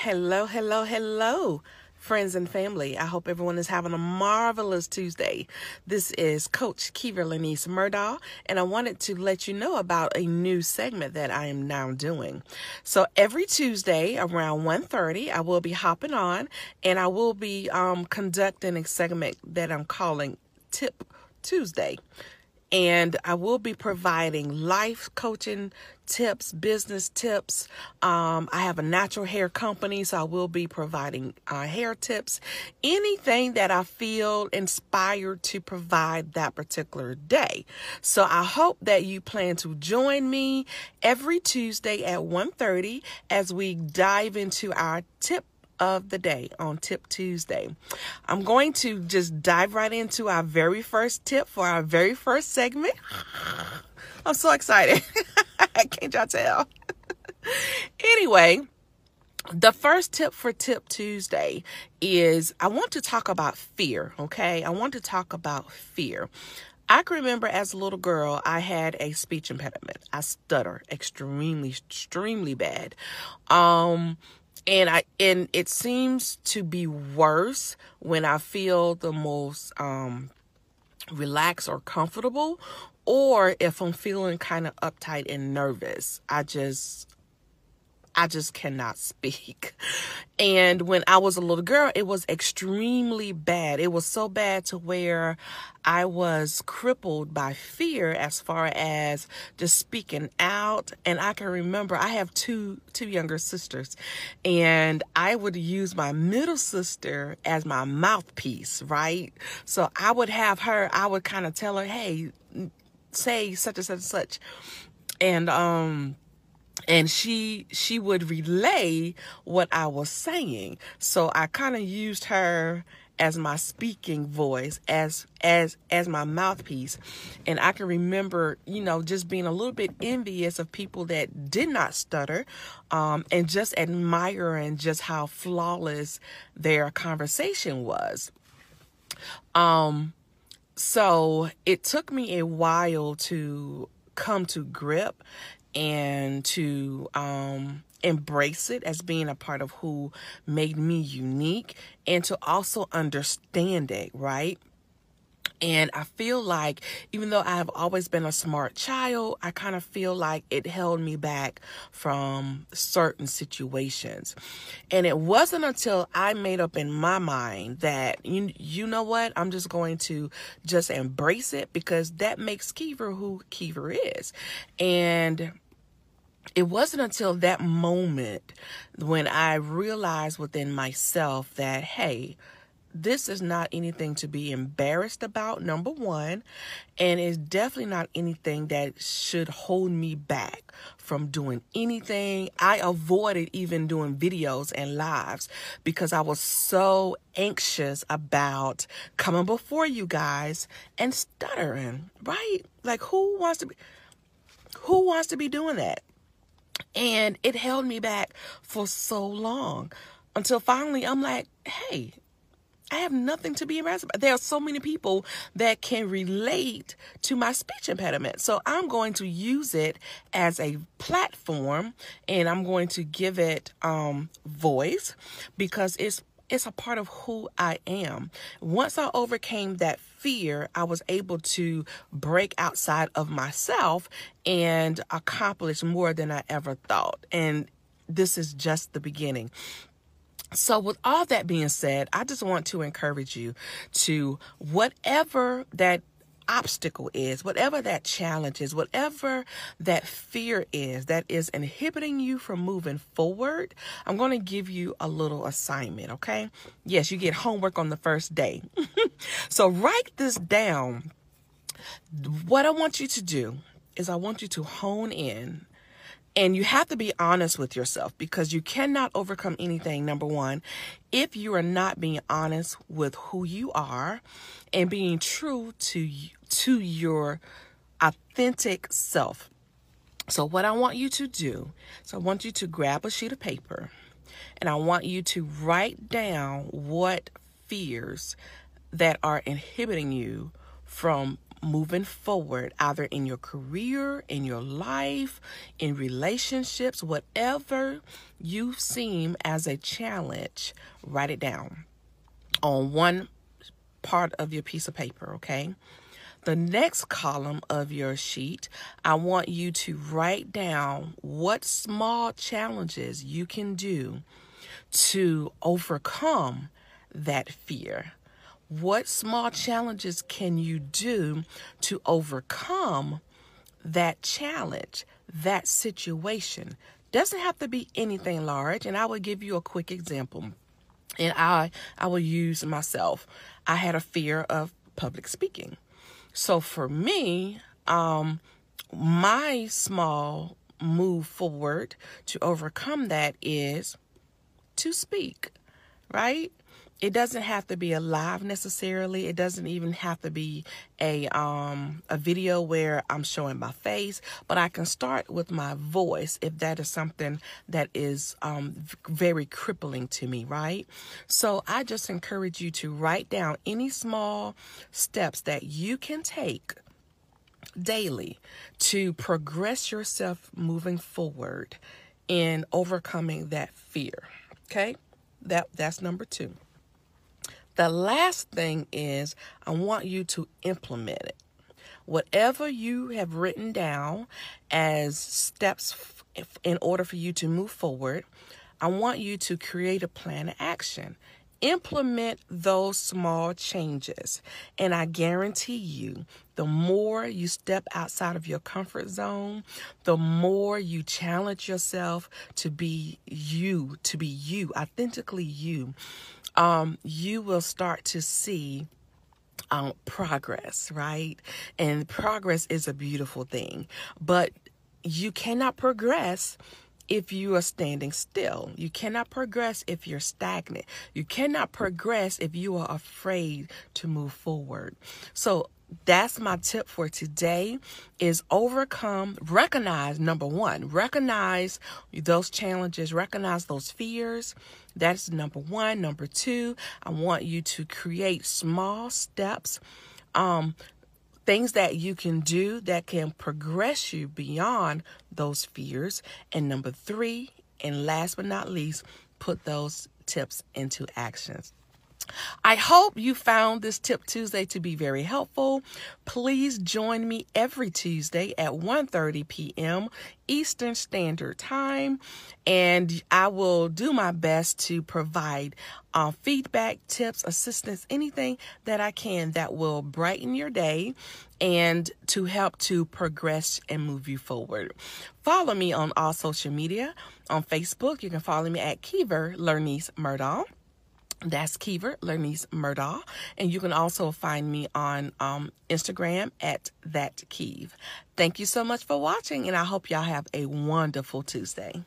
Hello, hello, hello, friends and family. I hope everyone is having a marvelous Tuesday. This is Coach Kiva Lanice Murdaugh, and I wanted to let you know about a new segment that I am now doing. So every Tuesday around 1.30, I will be hopping on, and I will be um, conducting a segment that I'm calling Tip Tuesday and I will be providing life coaching tips, business tips. Um, I have a natural hair company, so I will be providing uh, hair tips, anything that I feel inspired to provide that particular day. So I hope that you plan to join me every Tuesday at 1:30 as we dive into our tip of the day on Tip Tuesday. I'm going to just dive right into our very first tip for our very first segment. I'm so excited. Can't y'all tell? anyway, the first tip for Tip Tuesday is I want to talk about fear, okay? I want to talk about fear. I can remember as a little girl, I had a speech impediment. I stutter extremely, extremely bad. Um, and I and it seems to be worse when I feel the most um relaxed or comfortable or if I'm feeling kind of uptight and nervous. I just I just cannot speak. And when I was a little girl, it was extremely bad. It was so bad to where I was crippled by fear as far as just speaking out. And I can remember I have two two younger sisters, and I would use my middle sister as my mouthpiece, right? So I would have her, I would kind of tell her, hey, say such and such and such. And um and she she would relay what I was saying. So I kind of used her as my speaking voice as as as my mouthpiece and i can remember you know just being a little bit envious of people that did not stutter um, and just admiring just how flawless their conversation was um so it took me a while to come to grip and to um, embrace it as being a part of who made me unique and to also understand it, right? And I feel like, even though I have always been a smart child, I kind of feel like it held me back from certain situations. And it wasn't until I made up in my mind that, you, you know what, I'm just going to just embrace it because that makes Kiva who Kiva is. And it wasn't until that moment when I realized within myself that, hey, this is not anything to be embarrassed about, number one, and it's definitely not anything that should hold me back from doing anything. I avoided even doing videos and lives because I was so anxious about coming before you guys and stuttering, right? Like who wants to be who wants to be doing that? And it held me back for so long until finally I'm like, hey, I have nothing to be embarrassed about. There are so many people that can relate to my speech impediment. So I'm going to use it as a platform and I'm going to give it um, voice because it's it's a part of who I am. Once I overcame that fear, I was able to break outside of myself and accomplish more than I ever thought. And this is just the beginning. So, with all that being said, I just want to encourage you to whatever that obstacle is, whatever that challenge is, whatever that fear is that is inhibiting you from moving forward, I'm going to give you a little assignment, okay? Yes, you get homework on the first day. so, write this down. What I want you to do is, I want you to hone in and you have to be honest with yourself because you cannot overcome anything, number one, if you are not being honest with who you are and being true to, to your authentic self. So, what I want you to do is, I want you to grab a sheet of paper and I want you to write down what fears that are inhibiting you from moving forward, either in your career, in your life, in relationships, whatever you seem as a challenge, write it down on one part of your piece of paper, okay? The next column of your sheet, I want you to write down what small challenges you can do to overcome that fear. What small challenges can you do to overcome that challenge, that situation? Doesn't have to be anything large, and I will give you a quick example. And I I will use myself. I had a fear of public speaking. So for me, um, my small move forward to overcome that is to speak, right? It doesn't have to be a live necessarily. It doesn't even have to be a um a video where I'm showing my face, but I can start with my voice if that is something that is um very crippling to me, right? So I just encourage you to write down any small steps that you can take daily to progress yourself moving forward in overcoming that fear. Okay? That that's number 2. The last thing is I want you to implement it. Whatever you have written down as steps in order for you to move forward, I want you to create a plan of action. Implement those small changes. And I guarantee you, the more you step outside of your comfort zone, the more you challenge yourself to be you, to be you, authentically you, um, you will start to see um, progress, right? And progress is a beautiful thing, but you cannot progress if you are standing still. You cannot progress if you're stagnant. You cannot progress if you are afraid to move forward. So that's my tip for today is overcome recognize number 1 recognize those challenges recognize those fears. That's number 1 number 2 I want you to create small steps um things that you can do that can progress you beyond those fears. And number 3 and last but not least put those tips into actions I hope you found this Tip Tuesday to be very helpful. Please join me every Tuesday at 1:30 p.m. Eastern Standard Time, and I will do my best to provide uh, feedback, tips, assistance, anything that I can that will brighten your day and to help to progress and move you forward. Follow me on all social media. On Facebook, you can follow me at Kiver Lernice Murdaugh. That's Keever Lernice Murdaugh. And you can also find me on um, Instagram at that Keeve. Thank you so much for watching, and I hope y'all have a wonderful Tuesday.